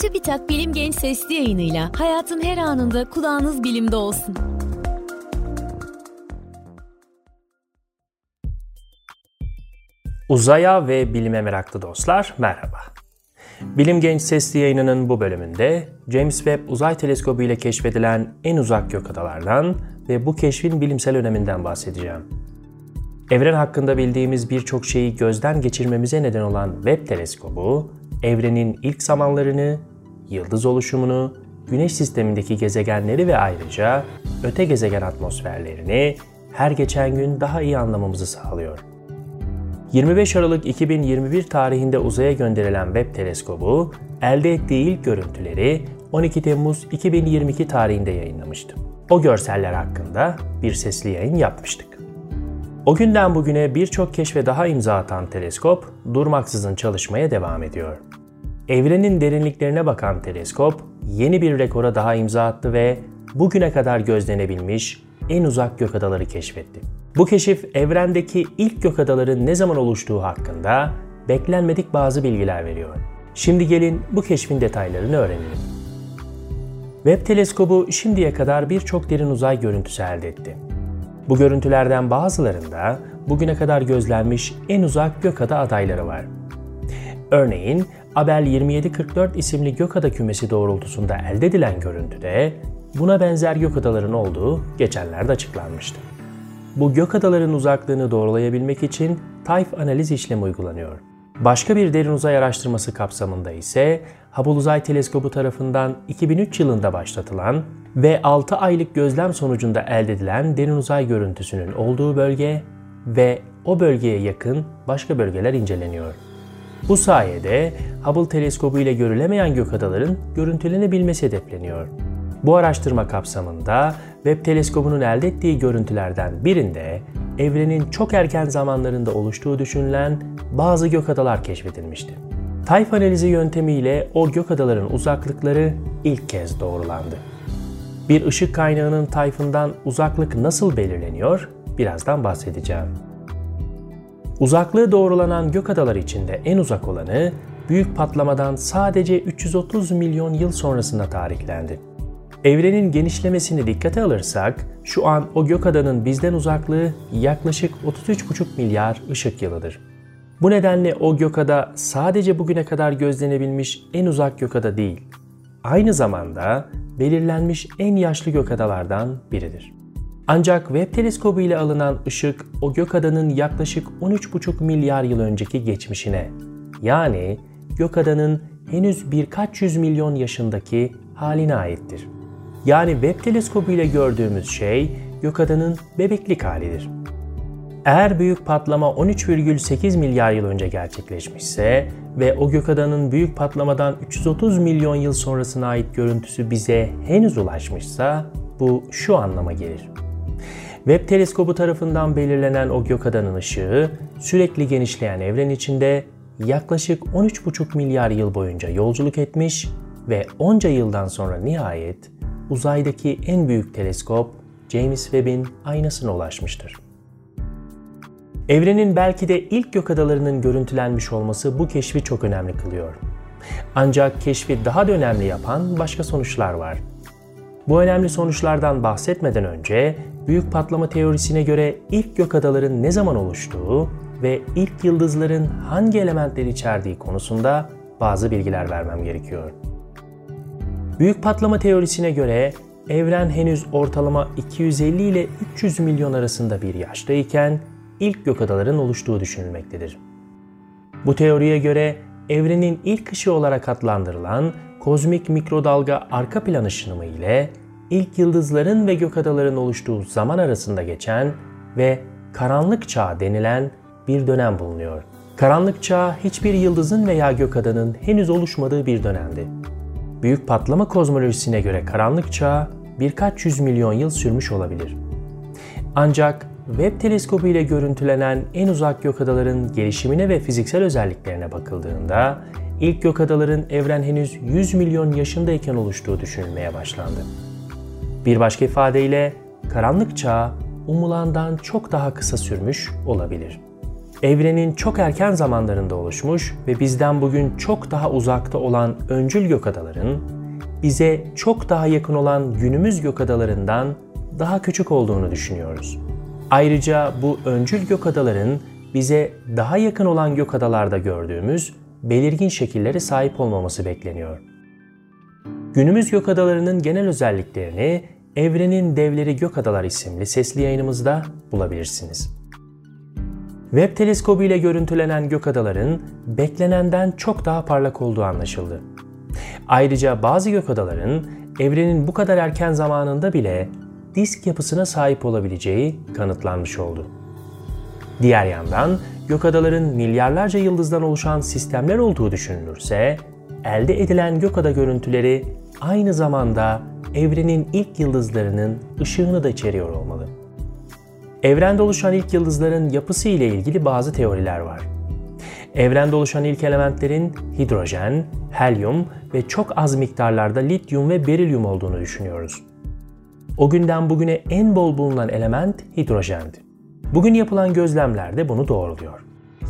TÜBİTAK Bilim Genç Sesli yayınıyla hayatın her anında kulağınız bilimde olsun. Uzaya ve bilime meraklı dostlar merhaba. Bilim Genç Sesli yayınının bu bölümünde James Webb Uzay Teleskobu ile keşfedilen en uzak gök adalardan ve bu keşfin bilimsel öneminden bahsedeceğim. Evren hakkında bildiğimiz birçok şeyi gözden geçirmemize neden olan Webb Teleskobu, evrenin ilk zamanlarını, yıldız oluşumunu, Güneş sistemindeki gezegenleri ve ayrıca öte gezegen atmosferlerini her geçen gün daha iyi anlamamızı sağlıyor. 25 Aralık 2021 tarihinde uzaya gönderilen Webb teleskobu elde ettiği ilk görüntüleri 12 Temmuz 2022 tarihinde yayınlamıştı. O görseller hakkında bir sesli yayın yapmıştık. O günden bugüne birçok keşfe daha imza atan teleskop durmaksızın çalışmaya devam ediyor. Evrenin derinliklerine bakan teleskop yeni bir rekora daha imza attı ve bugüne kadar gözlenebilmiş en uzak gök adaları keşfetti. Bu keşif evrendeki ilk gök adaların ne zaman oluştuğu hakkında beklenmedik bazı bilgiler veriyor. Şimdi gelin bu keşfin detaylarını öğrenelim. Webb teleskobu şimdiye kadar birçok derin uzay görüntüsü elde etti. Bu görüntülerden bazılarında bugüne kadar gözlenmiş en uzak gökada adayları var. Örneğin Abel 2744 isimli gökada kümesi doğrultusunda elde edilen görüntüde buna benzer gökadaların olduğu geçenlerde açıklanmıştı. Bu gökadaların uzaklığını doğrulayabilmek için tayf analiz işlemi uygulanıyor. Başka bir derin uzay araştırması kapsamında ise Hubble Uzay Teleskobu tarafından 2003 yılında başlatılan ve 6 aylık gözlem sonucunda elde edilen derin uzay görüntüsünün olduğu bölge ve o bölgeye yakın başka bölgeler inceleniyor. Bu sayede Hubble teleskobu ile görülemeyen gökadaların görüntülenebilmesi hedefleniyor. Bu araştırma kapsamında Webb teleskobunun elde ettiği görüntülerden birinde evrenin çok erken zamanlarında oluştuğu düşünülen bazı gökadalar keşfedilmişti. Tayf analizi yöntemiyle o gökadaların uzaklıkları ilk kez doğrulandı. Bir ışık kaynağının tayfından uzaklık nasıl belirleniyor? Birazdan bahsedeceğim. Uzaklığı doğrulanan gökadalar içinde en uzak olanı büyük patlamadan sadece 330 milyon yıl sonrasında tarihlendi. Evrenin genişlemesini dikkate alırsak şu an o gökadanın bizden uzaklığı yaklaşık 33,5 milyar ışık yılıdır. Bu nedenle o gökada sadece bugüne kadar gözlenebilmiş en uzak gökada değil, aynı zamanda belirlenmiş en yaşlı gökadalardan biridir. Ancak Webb teleskobu ile alınan ışık o gökadanın yaklaşık 13,5 milyar yıl önceki geçmişine yani gökadanın henüz birkaç yüz milyon yaşındaki haline aittir. Yani Webb teleskobu ile gördüğümüz şey gökadanın bebeklik halidir. Eğer büyük patlama 13,8 milyar yıl önce gerçekleşmişse ve o gökadanın büyük patlamadan 330 milyon yıl sonrasına ait görüntüsü bize henüz ulaşmışsa bu şu anlama gelir. Webb teleskobu tarafından belirlenen o gökadanın ışığı sürekli genişleyen evren içinde yaklaşık 13,5 milyar yıl boyunca yolculuk etmiş ve onca yıldan sonra nihayet uzaydaki en büyük teleskop James Webb'in aynasına ulaşmıştır. Evrenin belki de ilk gökadalarının görüntülenmiş olması bu keşfi çok önemli kılıyor. Ancak keşfi daha da önemli yapan başka sonuçlar var. Bu önemli sonuçlardan bahsetmeden önce büyük patlama teorisine göre ilk gökadaların ne zaman oluştuğu ve ilk yıldızların hangi elementleri içerdiği konusunda bazı bilgiler vermem gerekiyor. Büyük patlama teorisine göre evren henüz ortalama 250 ile 300 milyon arasında bir yaştayken ilk gökadaların oluştuğu düşünülmektedir. Bu teoriye göre evrenin ilk ışığı olarak adlandırılan kozmik mikrodalga arka plan ışınımı ile ilk yıldızların ve gökadaların oluştuğu zaman arasında geçen ve karanlık çağ denilen bir dönem bulunuyor. Karanlık çağ hiçbir yıldızın veya gökadanın henüz oluşmadığı bir dönemdi. Büyük patlama kozmolojisine göre karanlık çağ birkaç yüz milyon yıl sürmüş olabilir. Ancak Webb teleskobu ile görüntülenen en uzak gökadaların gelişimine ve fiziksel özelliklerine bakıldığında ilk gökadaların evren henüz 100 milyon yaşındayken oluştuğu düşünülmeye başlandı. Bir başka ifadeyle karanlık çağ umulandan çok daha kısa sürmüş olabilir. Evrenin çok erken zamanlarında oluşmuş ve bizden bugün çok daha uzakta olan öncül gökadaların bize çok daha yakın olan günümüz gökadalarından daha küçük olduğunu düşünüyoruz. Ayrıca bu öncül gökadaların bize daha yakın olan gökadalarda gördüğümüz belirgin şekillere sahip olmaması bekleniyor. Günümüz gökadalarının genel özelliklerini Evrenin Devleri Gökadalar isimli sesli yayınımızda bulabilirsiniz. Webb teleskobu ile görüntülenen gökadaların beklenenden çok daha parlak olduğu anlaşıldı. Ayrıca bazı gökadaların evrenin bu kadar erken zamanında bile disk yapısına sahip olabileceği kanıtlanmış oldu. Diğer yandan gökadaların milyarlarca yıldızdan oluşan sistemler olduğu düşünülürse elde edilen gökada görüntüleri aynı zamanda evrenin ilk yıldızlarının ışığını da içeriyor olmalı. Evrende oluşan ilk yıldızların yapısı ile ilgili bazı teoriler var. Evrende oluşan ilk elementlerin hidrojen, helyum ve çok az miktarlarda lityum ve berilyum olduğunu düşünüyoruz. O günden bugüne en bol bulunan element hidrojendi. Bugün yapılan gözlemler de bunu doğruluyor.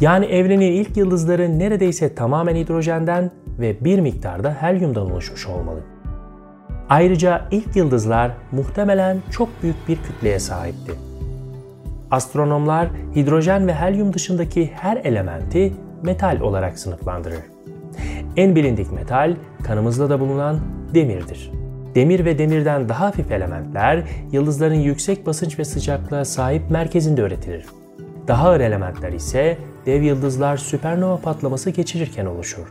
Yani evrenin ilk yıldızları neredeyse tamamen hidrojenden ve bir miktarda helyumdan oluşmuş olmalı. Ayrıca ilk yıldızlar muhtemelen çok büyük bir kütleye sahipti. Astronomlar hidrojen ve helyum dışındaki her elementi metal olarak sınıflandırır. En bilindik metal kanımızda da bulunan demirdir. Demir ve demirden daha hafif elementler yıldızların yüksek basınç ve sıcaklığa sahip merkezinde üretilir. Daha ağır elementler ise dev yıldızlar süpernova patlaması geçirirken oluşur.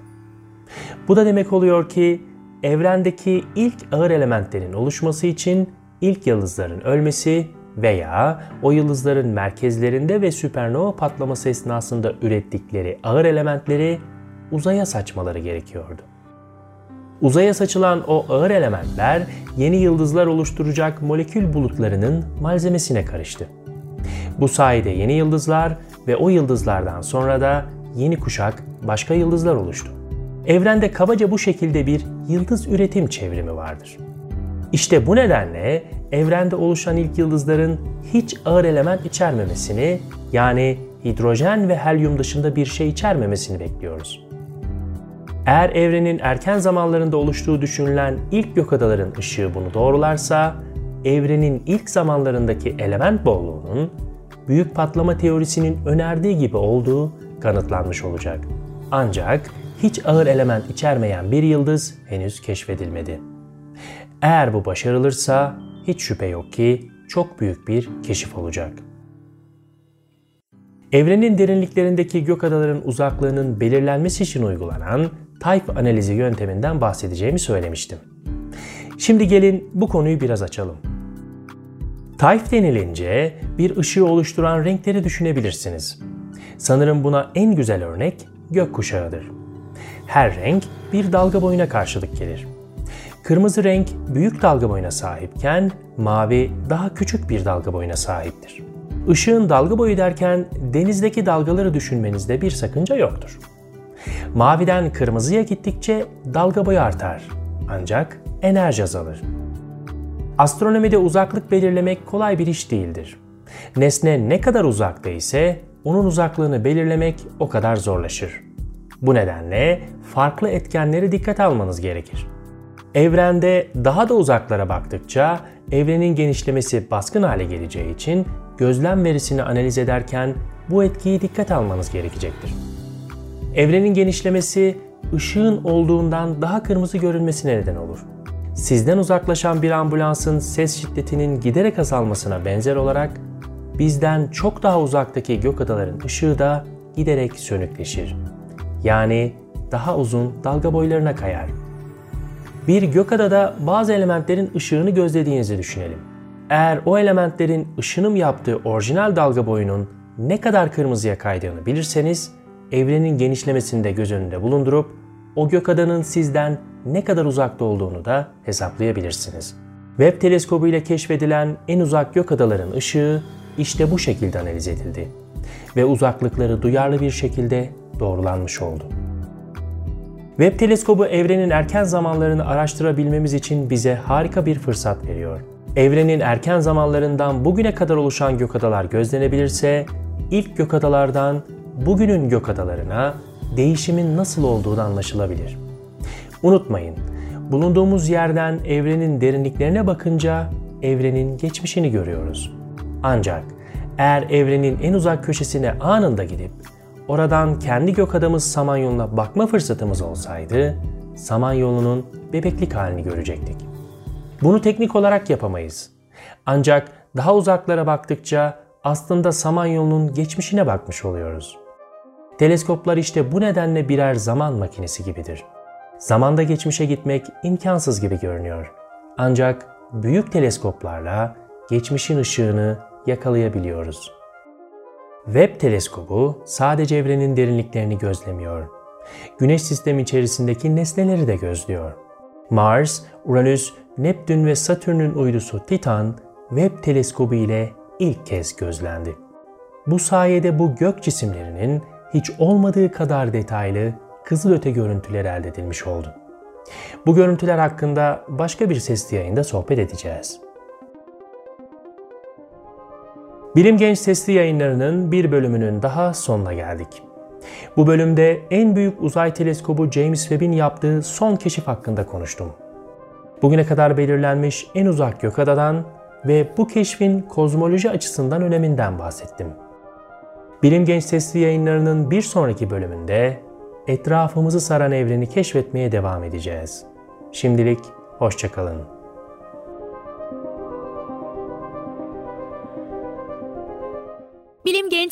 Bu da demek oluyor ki evrendeki ilk ağır elementlerin oluşması için ilk yıldızların ölmesi veya o yıldızların merkezlerinde ve süpernova patlaması esnasında ürettikleri ağır elementleri uzaya saçmaları gerekiyordu. Uzaya saçılan o ağır elementler yeni yıldızlar oluşturacak molekül bulutlarının malzemesine karıştı. Bu sayede yeni yıldızlar ve o yıldızlardan sonra da yeni kuşak başka yıldızlar oluştu. Evrende kabaca bu şekilde bir yıldız üretim çevrimi vardır. İşte bu nedenle evrende oluşan ilk yıldızların hiç ağır element içermemesini yani hidrojen ve helyum dışında bir şey içermemesini bekliyoruz. Eğer evrenin erken zamanlarında oluştuğu düşünülen ilk gökadaların ışığı bunu doğrularsa, evrenin ilk zamanlarındaki element bolluğunun büyük patlama teorisinin önerdiği gibi olduğu kanıtlanmış olacak. Ancak hiç ağır element içermeyen bir yıldız henüz keşfedilmedi. Eğer bu başarılırsa hiç şüphe yok ki çok büyük bir keşif olacak. Evrenin derinliklerindeki gök adaların uzaklığının belirlenmesi için uygulanan type analizi yönteminden bahsedeceğimi söylemiştim. Şimdi gelin bu konuyu biraz açalım. Type denilince bir ışığı oluşturan renkleri düşünebilirsiniz. Sanırım buna en güzel örnek gökkuşağıdır. Her renk bir dalga boyuna karşılık gelir. Kırmızı renk büyük dalga boyuna sahipken mavi daha küçük bir dalga boyuna sahiptir. Işığın dalga boyu derken denizdeki dalgaları düşünmenizde bir sakınca yoktur. Maviden kırmızıya gittikçe dalga boyu artar ancak enerji azalır. Astronomide uzaklık belirlemek kolay bir iş değildir. Nesne ne kadar uzakta ise onun uzaklığını belirlemek o kadar zorlaşır. Bu nedenle farklı etkenleri dikkat almanız gerekir. Evrende daha da uzaklara baktıkça evrenin genişlemesi baskın hale geleceği için gözlem verisini analiz ederken bu etkiyi dikkat almanız gerekecektir. Evrenin genişlemesi ışığın olduğundan daha kırmızı görünmesine neden olur. Sizden uzaklaşan bir ambulansın ses şiddetinin giderek azalmasına benzer olarak bizden çok daha uzaktaki gök adaların ışığı da giderek sönükleşir. Yani daha uzun dalga boylarına kayar. Bir gökadada bazı elementlerin ışığını gözlediğinizi düşünelim. Eğer o elementlerin ışınım yaptığı orijinal dalga boyunun ne kadar kırmızıya kaydığını bilirseniz, evrenin genişlemesini de göz önünde bulundurup o gökadanın sizden ne kadar uzakta olduğunu da hesaplayabilirsiniz. Webb teleskobu ile keşfedilen en uzak gökadaların ışığı işte bu şekilde analiz edildi ve uzaklıkları duyarlı bir şekilde doğrulanmış oldu. Webb teleskobu evrenin erken zamanlarını araştırabilmemiz için bize harika bir fırsat veriyor. Evrenin erken zamanlarından bugüne kadar oluşan gökadalar gözlenebilirse, ilk gökadalardan bugünün gök adalarına değişimin nasıl olduğu anlaşılabilir. Unutmayın, bulunduğumuz yerden evrenin derinliklerine bakınca evrenin geçmişini görüyoruz. Ancak eğer evrenin en uzak köşesine anında gidip oradan kendi gök adamız Samanyolu'na bakma fırsatımız olsaydı, Samanyolu'nun bebeklik halini görecektik. Bunu teknik olarak yapamayız. Ancak daha uzaklara baktıkça aslında Samanyolu'nun geçmişine bakmış oluyoruz. Teleskoplar işte bu nedenle birer zaman makinesi gibidir. Zamanda geçmişe gitmek imkansız gibi görünüyor. Ancak büyük teleskoplarla geçmişin ışığını yakalayabiliyoruz. Webb teleskobu sadece evrenin derinliklerini gözlemiyor. Güneş sistemi içerisindeki nesneleri de gözlüyor. Mars, Uranüs, Neptün ve Satürn'ün uydusu Titan, Webb teleskobu ile ilk kez gözlendi. Bu sayede bu gök cisimlerinin hiç olmadığı kadar detaylı kızılöte görüntüler elde edilmiş oldu. Bu görüntüler hakkında başka bir sesli yayında sohbet edeceğiz. Bilim Genç Sesli yayınlarının bir bölümünün daha sonuna geldik. Bu bölümde en büyük uzay teleskobu James Webb'in yaptığı son keşif hakkında konuştum. Bugüne kadar belirlenmiş en uzak gökadadan ve bu keşfin kozmoloji açısından öneminden bahsettim. Bilim Genç Sesli yayınlarının bir sonraki bölümünde etrafımızı saran evreni keşfetmeye devam edeceğiz. Şimdilik hoşçakalın.